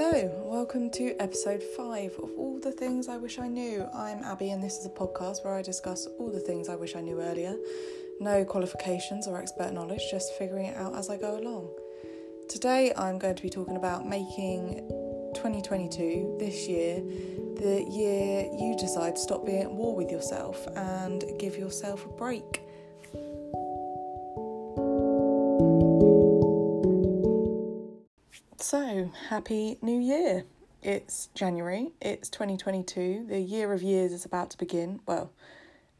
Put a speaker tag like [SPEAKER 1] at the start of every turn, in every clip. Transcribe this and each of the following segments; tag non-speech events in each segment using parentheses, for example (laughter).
[SPEAKER 1] Hello, welcome to episode 5 of All the Things I Wish I Knew. I'm Abi, and this is a podcast where I discuss all the things I wish I knew earlier. No qualifications or expert knowledge, just figuring it out as I go along. Today, I'm going to be talking about making 2022, this year, the year you decide to stop being at war with yourself and give yourself a break. So, happy new year! It's January, it's 2022, the year of years is about to begin. Well,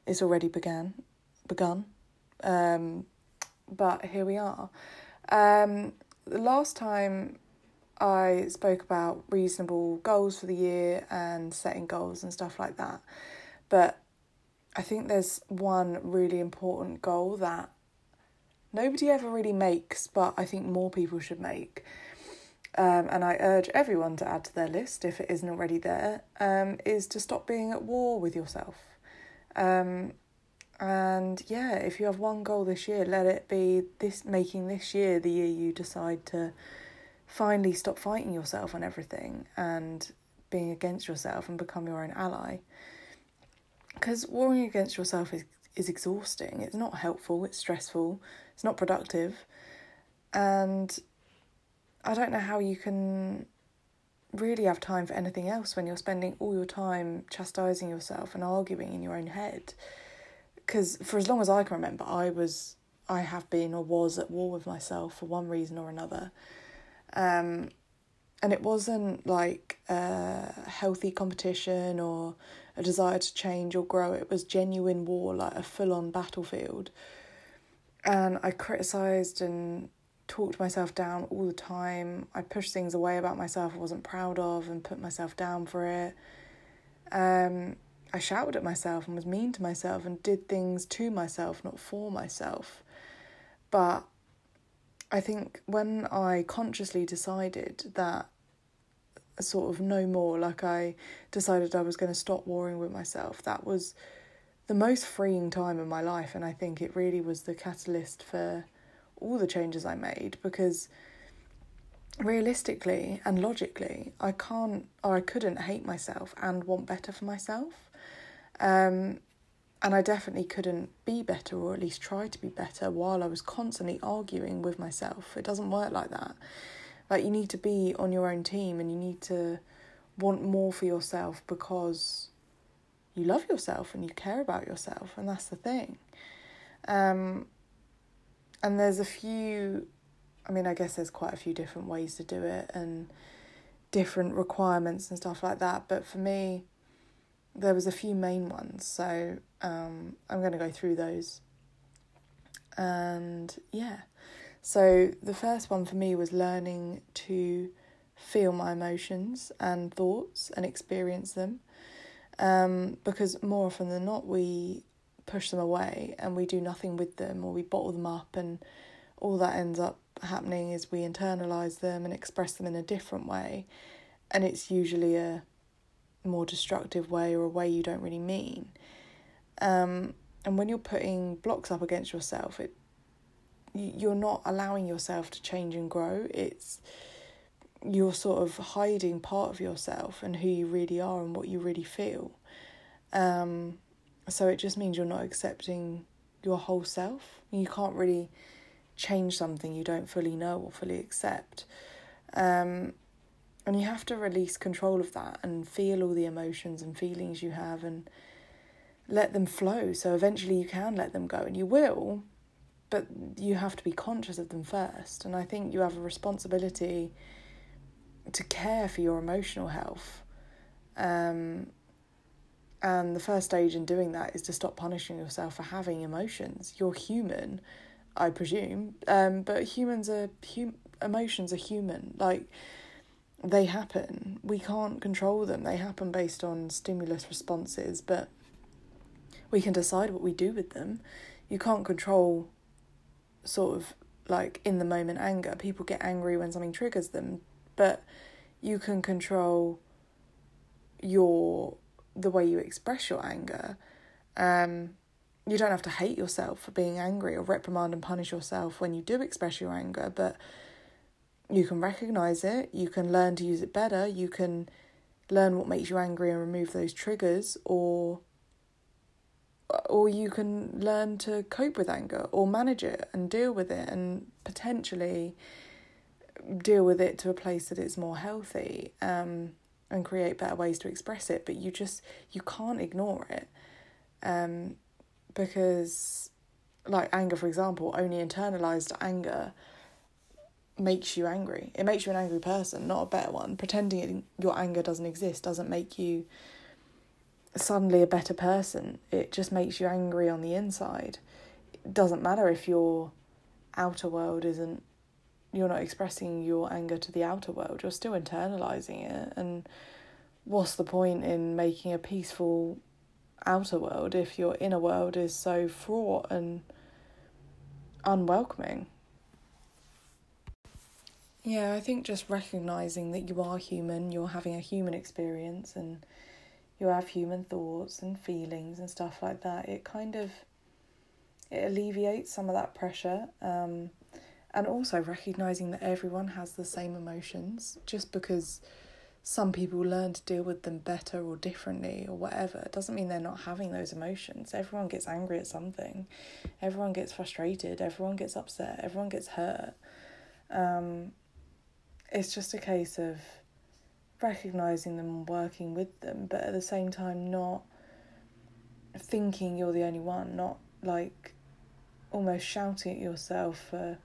[SPEAKER 1] it's already began, begun, um, but here we are. Um, the last time I spoke about reasonable goals for the year and setting goals and stuff like that, but I think there's one really important goal that nobody ever really makes, but I think more people should make um, and I urge everyone to add to their list if it isn't already there, um, is to stop being at war with yourself. Um, and yeah, if you have one goal this year, let it be this making this year the year you decide to finally stop fighting yourself on everything and being against yourself and become your own ally. Because warring against yourself is is exhausting. It's not helpful. It's stressful. It's not productive, and I don't know how you can really have time for anything else when you're spending all your time chastising yourself and arguing in your own head. Because for as long as I can remember, I was, I have been or was at war with myself for one reason or another. Um, and it wasn't like a healthy competition or a desire to change or grow. It was genuine war, like a full on battlefield. And I criticised and talked myself down all the time. I pushed things away about myself I wasn't proud of and put myself down for it. Um, I shouted at myself and was mean to myself and did things to myself, not for myself. But I think when I consciously decided that sort of no more, like I decided I was going to stop warring with myself, that was the most freeing time in my life. And I think it really was the catalyst for all the changes I made because realistically and logically, I can't or I couldn't hate myself and want better for myself. Um, and I definitely couldn't be better or at least try to be better while I was constantly arguing with myself. It doesn't work like that. Like, you need to be on your own team and you need to want more for yourself because you love yourself and you care about yourself, and that's the thing. Um, and there's a few I mean, I guess there's quite a few different ways to do it and different requirements and stuff like that. But for me, there was a few main ones, so um, I'm going to go through those. And yeah, so the first one for me was learning to feel my emotions and thoughts and experience them. Um, because more often than not, we push them away and we do nothing with them or we bottle them up and all that ends up happening is we internalize them and express them in a different way. And it's usually a more destructive way or a way you don't really mean. Um, and when you're putting blocks up against yourself it you're not allowing yourself to change and grow. It's you're sort of hiding part of yourself and who you really are and what you really feel. Um, so it just means you're not accepting your whole self. You can't really change something you don't fully know or fully accept. Um, and you have to release control of that and feel all the emotions and feelings you have and let them flow. So eventually you can let them go and you will, but you have to be conscious of them first. And I think you have a responsibility to care for your emotional health. Um, and the first stage in doing that is to stop punishing yourself for having emotions. You're human, I presume, um, but humans are hum- emotions are human. Like they happen. We can't control them. They happen based on stimulus responses, but we can decide what we do with them. You can't control sort of like in the moment anger. People get angry when something triggers them, but you can control your the way you express your anger. Um, you don't have to hate yourself for being angry or reprimand and punish yourself when you do express your anger, but you can recognize it, you can learn to use it better, you can learn what makes you angry and remove those triggers or or you can learn to cope with anger or manage it and deal with it and potentially deal with it to a place that it's more healthy um, and create better ways to express it but you just you can't ignore it um, because like anger for example only internalized anger makes you angry it makes you an angry person not a better one pretending your anger doesn't exist doesn't make you suddenly a better person. It just makes you angry on the inside. It doesn't matter if your outer world isn't you're not expressing your anger to the outer world, you're still internalizing it and what's the point in making a peaceful outer world if your inner world is so fraught and unwelcoming? Yeah, I think just recognizing that you are human, you're having a human experience and you have human thoughts and feelings and stuff like that, it kind of it alleviates some of that pressure. Um, and also recognizing that everyone has the same emotions just because some people learn to deal with them better or differently or whatever it doesn't mean they're not having those emotions. Everyone gets angry at something. Everyone gets frustrated. Everyone gets upset. Everyone gets hurt. Um, it's just a case of recognizing them and working with them, but at the same time, not thinking you're the only one, not like almost shouting at yourself for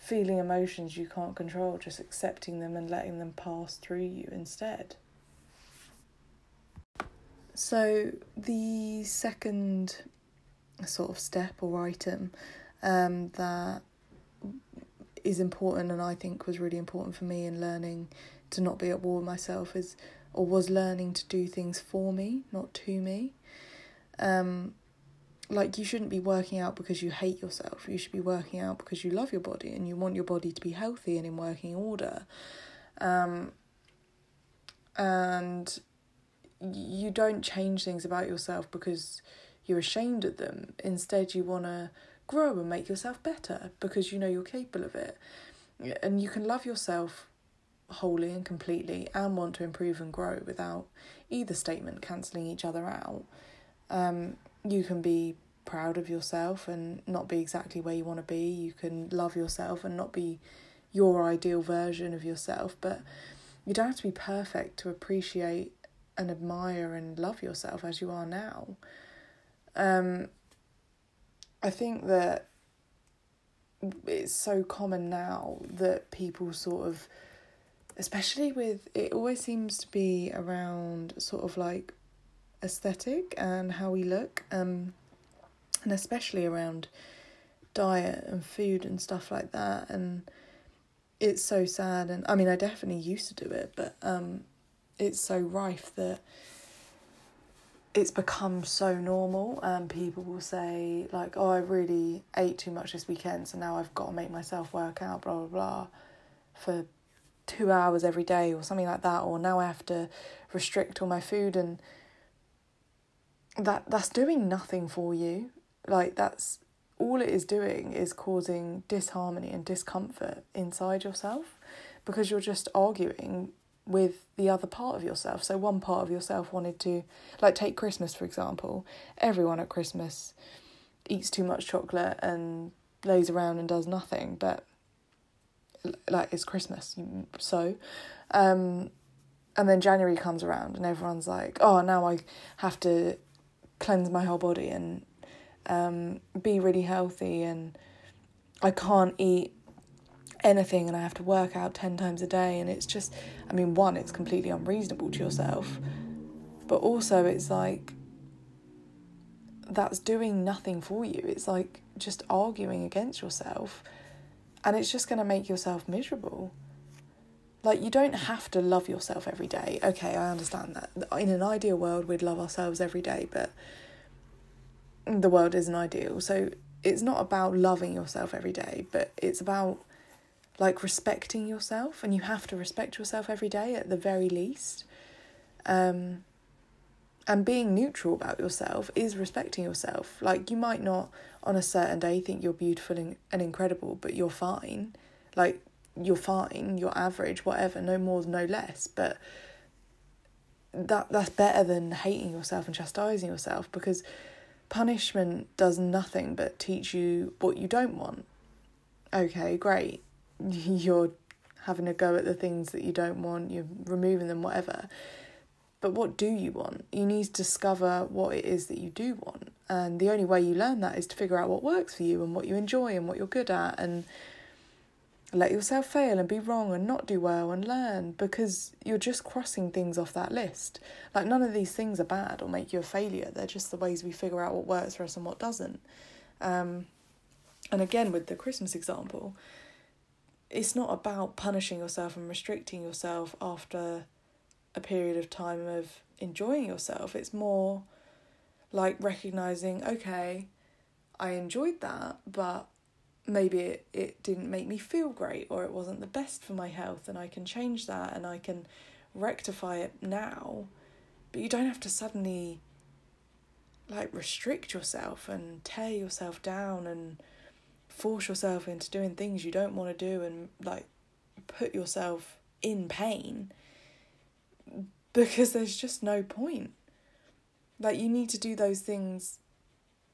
[SPEAKER 1] feeling emotions you can't control, just accepting them and letting them pass through you instead. So, the second sort of step or item um, that is important and I think was really important for me in learning to not be at war with myself is or was learning to do things for me, not to me. Um, like you shouldn't be working out because you hate yourself. You should be working out because you love your body and you want your body to be healthy and in working order. Um, and you don't change things about yourself because you're ashamed of them. Instead, you want to grow and make yourself better because you know you're capable of it. And you can love yourself wholly and completely and want to improve and grow without either statement cancelling each other out. Um, you can be proud of yourself and not be exactly where you want to be. You can love yourself and not be your ideal version of yourself, but you don't have to be perfect to appreciate and admire and love yourself as you are now. Um, I think that it's so common now that people sort of especially with it always seems to be around sort of like aesthetic and how we look um and especially around diet and food and stuff like that and it's so sad and I mean I definitely used to do it but um it's so rife that it's become so normal and people will say like oh I really ate too much this weekend so now I've got to make myself work out blah blah blah for two hours every day or something like that, or now I have to restrict all my food and that that's doing nothing for you. Like that's all it is doing is causing disharmony and discomfort inside yourself because you're just arguing with the other part of yourself. So one part of yourself wanted to like take Christmas for example. Everyone at Christmas eats too much chocolate and lays around and does nothing, but like it's Christmas, so, um, and then January comes around and everyone's like, oh, now I have to cleanse my whole body and um, be really healthy and I can't eat anything and I have to work out 10 times a day and it's just I mean one it's completely unreasonable to yourself but also it's like that's doing nothing for you it's like just arguing against yourself and it's just going to make yourself miserable. Like, you don't have to love yourself every day. Okay, I understand that. In an ideal world, we'd love ourselves every day, but the world isn't ideal. So, it's not about loving yourself every day, but it's about like respecting yourself, and you have to respect yourself every day at the very least. Um, and being neutral about yourself is respecting yourself. Like, you might not on a certain day think you're beautiful and, and incredible, but you're fine. Like, you're fine, you're average, whatever, no more, no less. But that that's better than hating yourself and chastising yourself because punishment does nothing but teach you what you don't want. Okay, great. (laughs) You're having a go at the things that you don't want, you're removing them, whatever. But what do you want? You need to discover what it is that you do want. And the only way you learn that is to figure out what works for you and what you enjoy and what you're good at and let yourself fail and be wrong and not do well and learn because you're just crossing things off that list. Like, none of these things are bad or make you a failure. They're just the ways we figure out what works for us and what doesn't. Um, and again, with the Christmas example, it's not about punishing yourself and restricting yourself after a period of time of enjoying yourself. It's more like recognizing, okay, I enjoyed that, but maybe it, it didn't make me feel great or it wasn't the best for my health and I can change that and I can rectify it now. But you don't have to suddenly like restrict yourself and tear yourself down and force yourself into doing things you don't want to do and like put yourself in pain because there's just no point. Like you need to do those things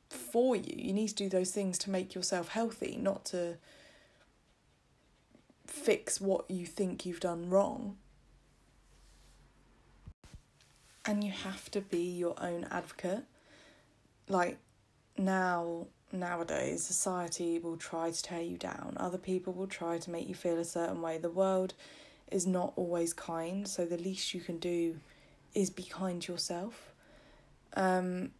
[SPEAKER 1] for you. You need to do those things to make yourself healthy, not to fix what you think you've done wrong. And you have to be your own advocate. Like now nowadays society will try to tear you down. Other people will try to make you feel a certain way. The world is not always kind, so the least you can do is be kind to yourself. Um,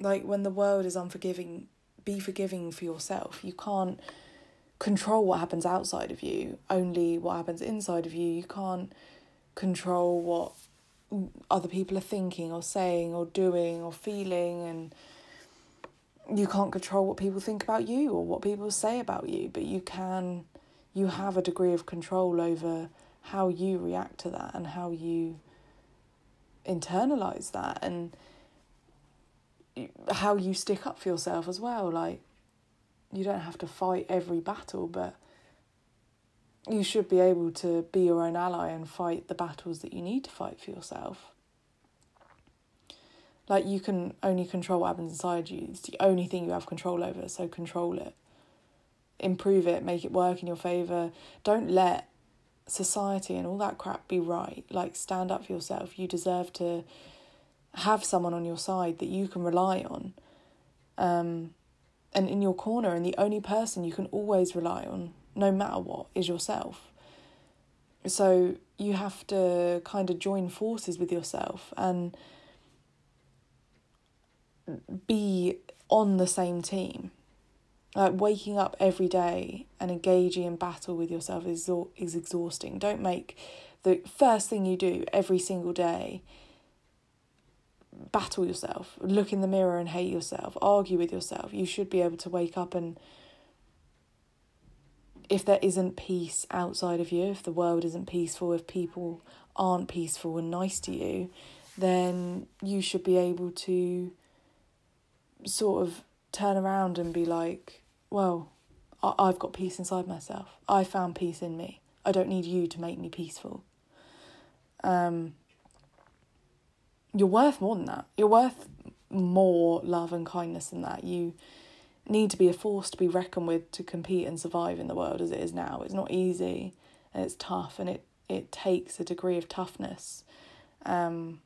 [SPEAKER 1] like when the world is unforgiving, be forgiving for yourself. You can't control what happens outside of you, only what happens inside of you. You can't control what other people are thinking or saying or doing or feeling and you can't control what people think about you or what people say about you, but you can you have a degree of control over how you react to that and how you internalize that and how you stick up for yourself as well like you don't have to fight every battle but you should be able to be your own ally and fight the battles that you need to fight for yourself like you can only control what happens inside you it's the only thing you have control over so control it improve it, make it work in your favour. Don't let society and all that crap be right. Like, stand up for yourself. You deserve to have someone on your side that you can rely on um, and in your corner. And the only person you can always rely on, no matter what, is yourself. So, you have to kind of join forces with yourself and be on the same team like waking up every day and engaging in battle with yourself is is exhausting. Don't make the first thing you do every single day battle yourself, look in the mirror and hate yourself, argue with yourself. You should be able to wake up and if there isn't peace outside of you, if the world isn't peaceful, if people aren't peaceful and nice to you, then you should be able to sort of turn around and be like, well, I've got peace inside myself. I found peace in me. I don't need you to make me peaceful. Um, you're worth more than that. You're worth more love and kindness than that. You need to be a force to be reckoned with to compete and survive in the world as it is now. It's not easy and it's tough and it, it takes a degree of toughness. Um,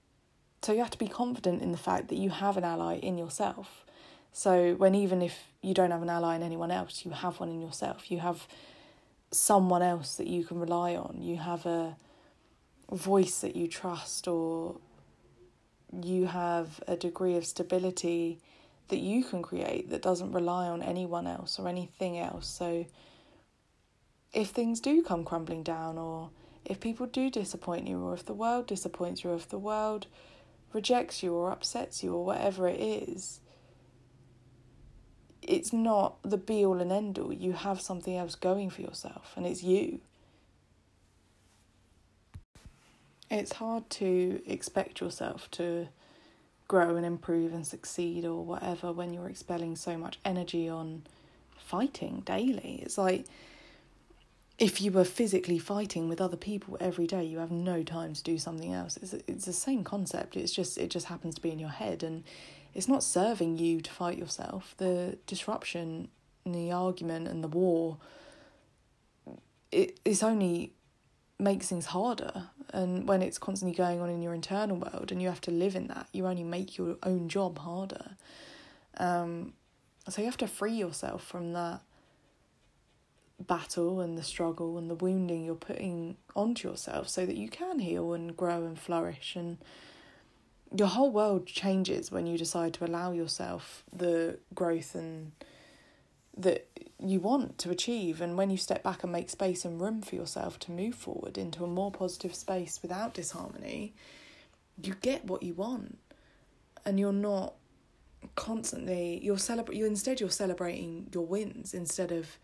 [SPEAKER 1] so you have to be confident in the fact that you have an ally in yourself. So when even if you don't have an ally in anyone else, you have one in yourself. You have someone else that you can rely on. You have a voice that you trust or you have a degree of stability that you can create that doesn't rely on anyone else or anything else. So if things do come crumbling down or if people do disappoint you or if the world disappoints you or if the world rejects you or upsets you or whatever it is, it's not the be all and end all. You have something else going for yourself, and it's you. It's hard to expect yourself to grow and improve and succeed or whatever when you're expelling so much energy on fighting daily. It's like if you were physically fighting with other people every day, you have no time to do something else. It's it's the same concept. It's just it just happens to be in your head, and it's not serving you to fight yourself. The disruption, and the argument, and the war. It it's only makes things harder, and when it's constantly going on in your internal world, and you have to live in that, you only make your own job harder. Um, so you have to free yourself from that battle and the struggle and the wounding you're putting onto yourself so that you can heal and grow and flourish and your whole world changes when you decide to allow yourself the growth and that you want to achieve and when you step back and make space and room for yourself to move forward into a more positive space without disharmony you get what you want and you're not constantly you're celebra- you instead you're celebrating your wins instead of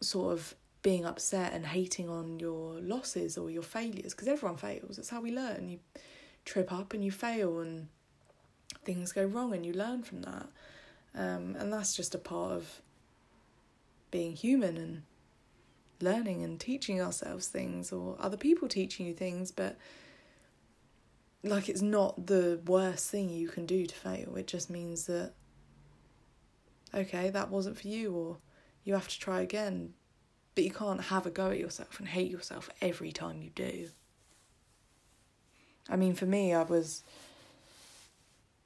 [SPEAKER 1] sort of being upset and hating on your losses or your failures because everyone fails. That's how we learn. You trip up and you fail and things go wrong and you learn from that. Um, and that's just a part of being human and learning and teaching ourselves things or other people teaching you things, but like it's not the worst thing you can do to fail. It just means that okay, that wasn't for you or you have to try again. But you can't have a go at yourself and hate yourself every time you do. I mean, for me, I was.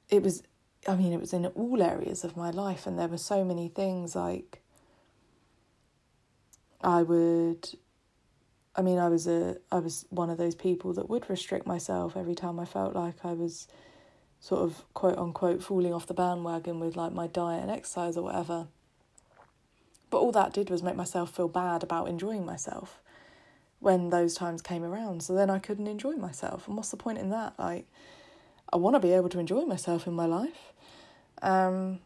[SPEAKER 1] It was. I mean, it was in all areas of my life, and there were so many things like. I would. I mean, I was a. I was one of those people that would restrict myself every time I felt like I was, sort of quote unquote falling off the bandwagon with like my diet and exercise or whatever. But all that did was make myself feel bad about enjoying myself when those times came around. So then I couldn't enjoy myself. And what's the point in that? Like, I want to be able to enjoy myself in my life. Um,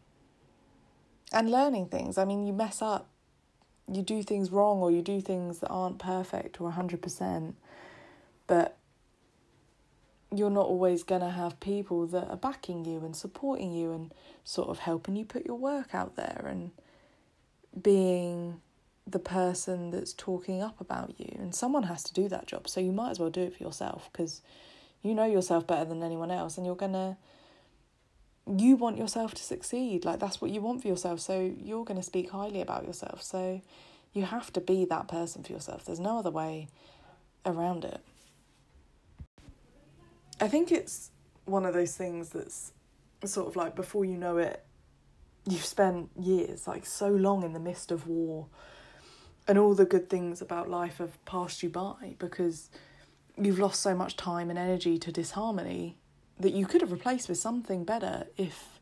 [SPEAKER 1] and learning things. I mean, you mess up, you do things wrong, or you do things that aren't perfect or 100%. But you're not always going to have people that are backing you and supporting you and sort of helping you put your work out there and being the person that's talking up about you and someone has to do that job so you might as well do it for yourself because you know yourself better than anyone else and you're going to you want yourself to succeed like that's what you want for yourself so you're going to speak highly about yourself so you have to be that person for yourself there's no other way around it. I think it's one of those things that's sort of like before you know it you've spent years, like so long in the midst of war, and all the good things about life have passed you by because you've lost so much time and energy to disharmony that you could have replaced with something better if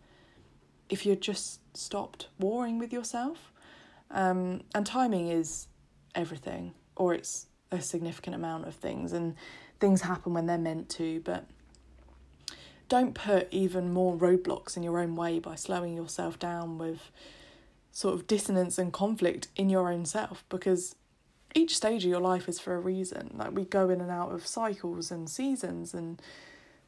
[SPEAKER 1] if you'd just stopped warring with yourself. Um, and timing is everything, or it's a significant amount of things, and things happen when they're meant to, but don't put even more roadblocks in your own way by slowing yourself down with sort of dissonance and conflict in your own self because each stage of your life is for a reason. Like we go in and out of cycles and seasons and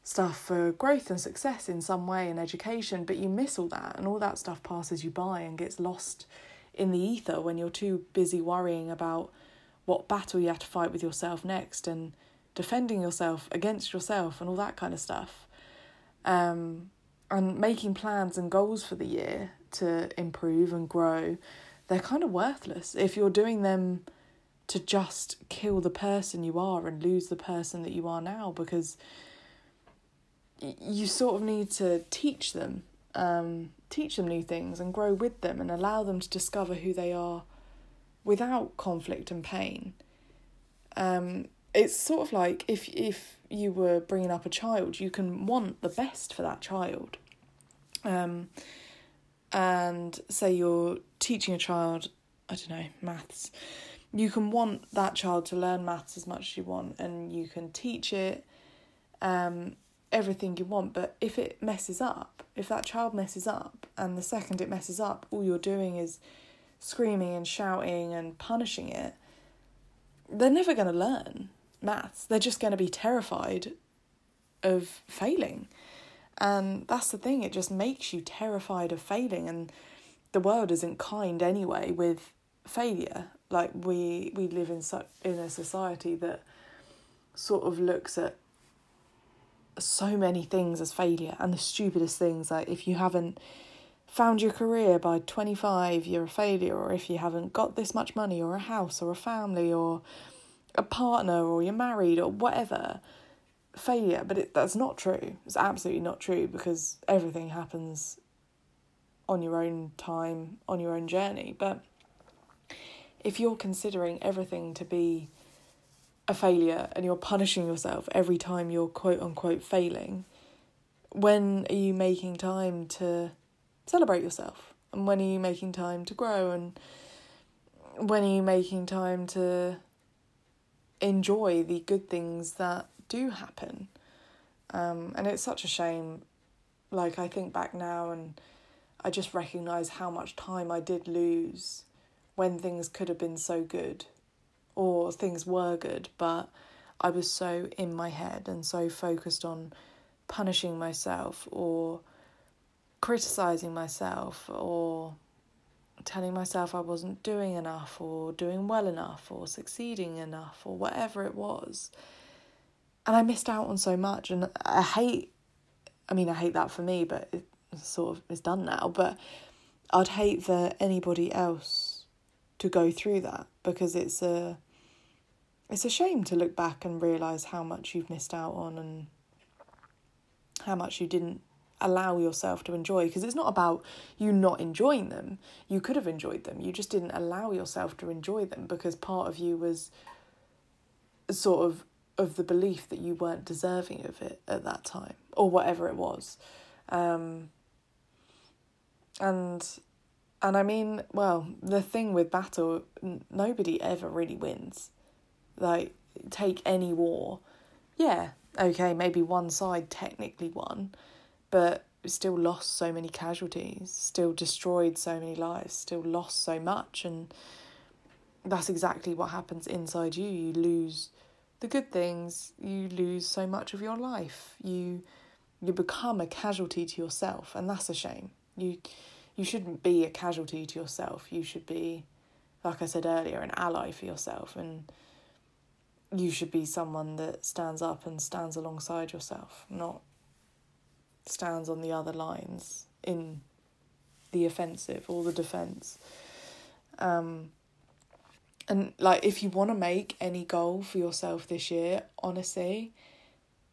[SPEAKER 1] stuff for growth and success in some way in education, but you miss all that and all that stuff passes you by and gets lost in the ether when you're too busy worrying about what battle you have to fight with yourself next and defending yourself against yourself and all that kind of stuff. Um, and making plans and goals for the year to improve and grow, they're kind of worthless. If you're doing them to just kill the person you are and lose the person that you are now because you sort of need to teach them um, teach them new things and grow with them and allow them to discover who they are without conflict and pain um, it's sort of like if if you were bringing up a child, you can want the best for that child. Um, and say you're teaching a child, I don't know, maths, you can want that child to learn maths as much as you want, and you can teach it um, everything you want. But if it messes up, if that child messes up, and the second it messes up, all you're doing is screaming and shouting and punishing it, they're never going to learn maths. They're just going to be terrified of failing. And that's the thing, it just makes you terrified of failing. And the world isn't kind anyway with failure. Like we we live in such in a society that sort of looks at so many things as failure and the stupidest things. Like if you haven't found your career by 25 you're a failure. Or if you haven't got this much money or a house or a family or a partner or you're married or whatever failure. But it, that's not true. It's absolutely not true because everything happens on your own time on your own journey. But if you're considering everything to be a failure and you're punishing yourself every time you're quote unquote failing when are you making time to celebrate yourself? And when are you making time to grow? And when are you making time to enjoy the good things that do happen? Um, and it's such a shame. Like, I think back now and I just recognise how much time I did lose when things could have been so good or things were good, but I was so in my head and so focused on punishing myself or criticizing myself or telling myself I wasn't doing enough or doing well enough or succeeding enough or whatever it was. And I missed out on so much. And I hate, I mean, I hate that for me, but it sort of is done now. But I'd hate for anybody else to go through that because it's a, it's a shame to look back and realize how much you've missed out on and how much you didn't allow yourself to enjoy because it's not about you not enjoying them. You could have enjoyed them. You just didn't allow yourself to enjoy them because part of you was sort of of the belief that you weren't deserving of it at that time or whatever it was. Um, and and I mean, well, the thing with battle, n- nobody ever really wins. Like take any war. Yeah, okay, maybe one side technically won, but still lost so many casualties, still destroyed so many lives, still lost so much. And that's exactly what happens inside you. You lose the good things, you lose so much of your life. You you become a casualty to yourself, and that's a shame. You you shouldn't be a casualty to yourself. You should be, like I said earlier, an ally for yourself and you should be someone that stands up and stands alongside yourself, not stands on the other lines in the offensive or the defense. Um, and like, if you want to make any goal for yourself this year, honestly,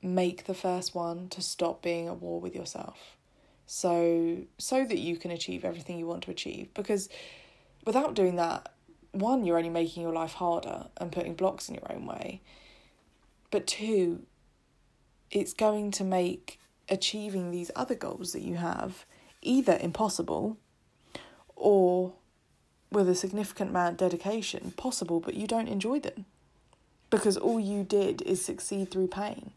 [SPEAKER 1] make the first one to stop being at war with yourself. So, so that you can achieve everything you want to achieve. Because without doing that, one, you're only making your life harder and putting blocks in your own way. But two, it's going to make achieving these other goals that you have either impossible or with a significant amount of dedication possible, but you don't enjoy them because all you did is succeed through pain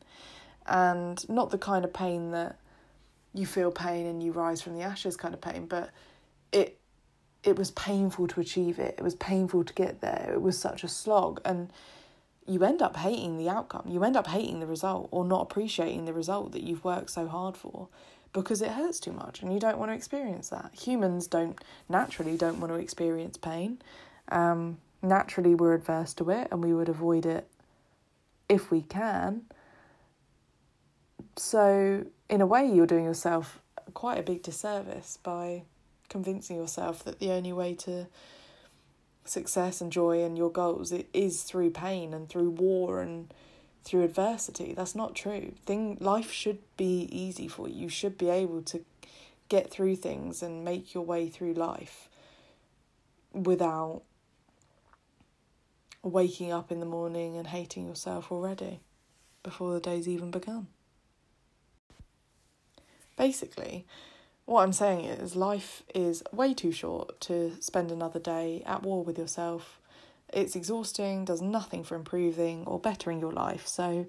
[SPEAKER 1] and not the kind of pain that you feel pain and you rise from the ashes kind of pain, but it it was painful to achieve it. It was painful to get there. It was such a slog and you end up hating the outcome. You end up hating the result or not appreciating the result that you've worked so hard for because it hurts too much and you don't want to experience that. Humans don't naturally don't want to experience pain. Um, naturally, we're adverse to it and we would avoid it if we can. So, in a way, you're doing yourself quite a big disservice by convincing yourself that the only way to success and joy and your goals it is through pain and through war and through adversity. That's not true. Thing life should be easy for you. You should be able to get through things and make your way through life without waking up in the morning and hating yourself already before the day's even begun. Basically what I'm saying is, life is way too short to spend another day at war with yourself. It's exhausting, does nothing for improving or bettering your life. So,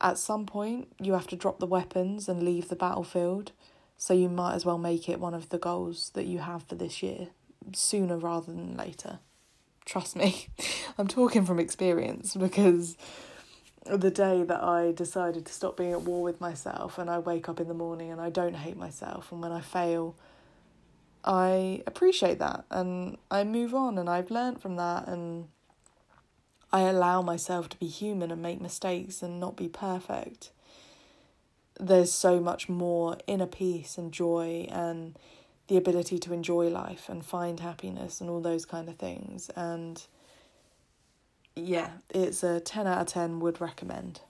[SPEAKER 1] at some point, you have to drop the weapons and leave the battlefield. So, you might as well make it one of the goals that you have for this year sooner rather than later. Trust me, (laughs) I'm talking from experience because the day that I decided to stop being at war with myself and I wake up in the morning and I don't hate myself and when I fail I appreciate that and I move on and I've learned from that and I allow myself to be human and make mistakes and not be perfect. There's so much more inner peace and joy and the ability to enjoy life and find happiness and all those kind of things. And yeah, it's a 10 out of 10 would recommend.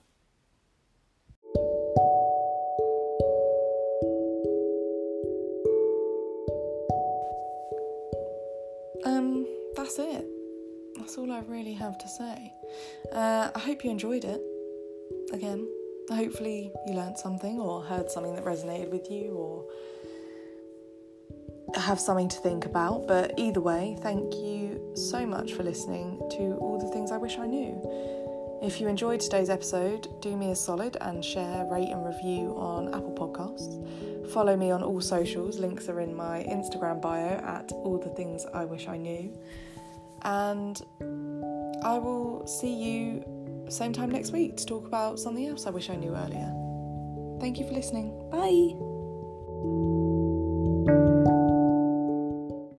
[SPEAKER 1] Um, that's it. That's all I really have to say. Uh, I hope you enjoyed it. Again, hopefully you learned something or heard something that resonated with you or have something to think about. But either way, thank you so much for listening to all the things I wish I knew. If you enjoyed today's episode, do me a solid and share, rate, and review on Apple Podcasts. Follow me on all socials, links are in my Instagram bio at all the things I wish I knew. And I will see you same time next week to talk about something else I wish I knew earlier. Thank you for listening. Bye.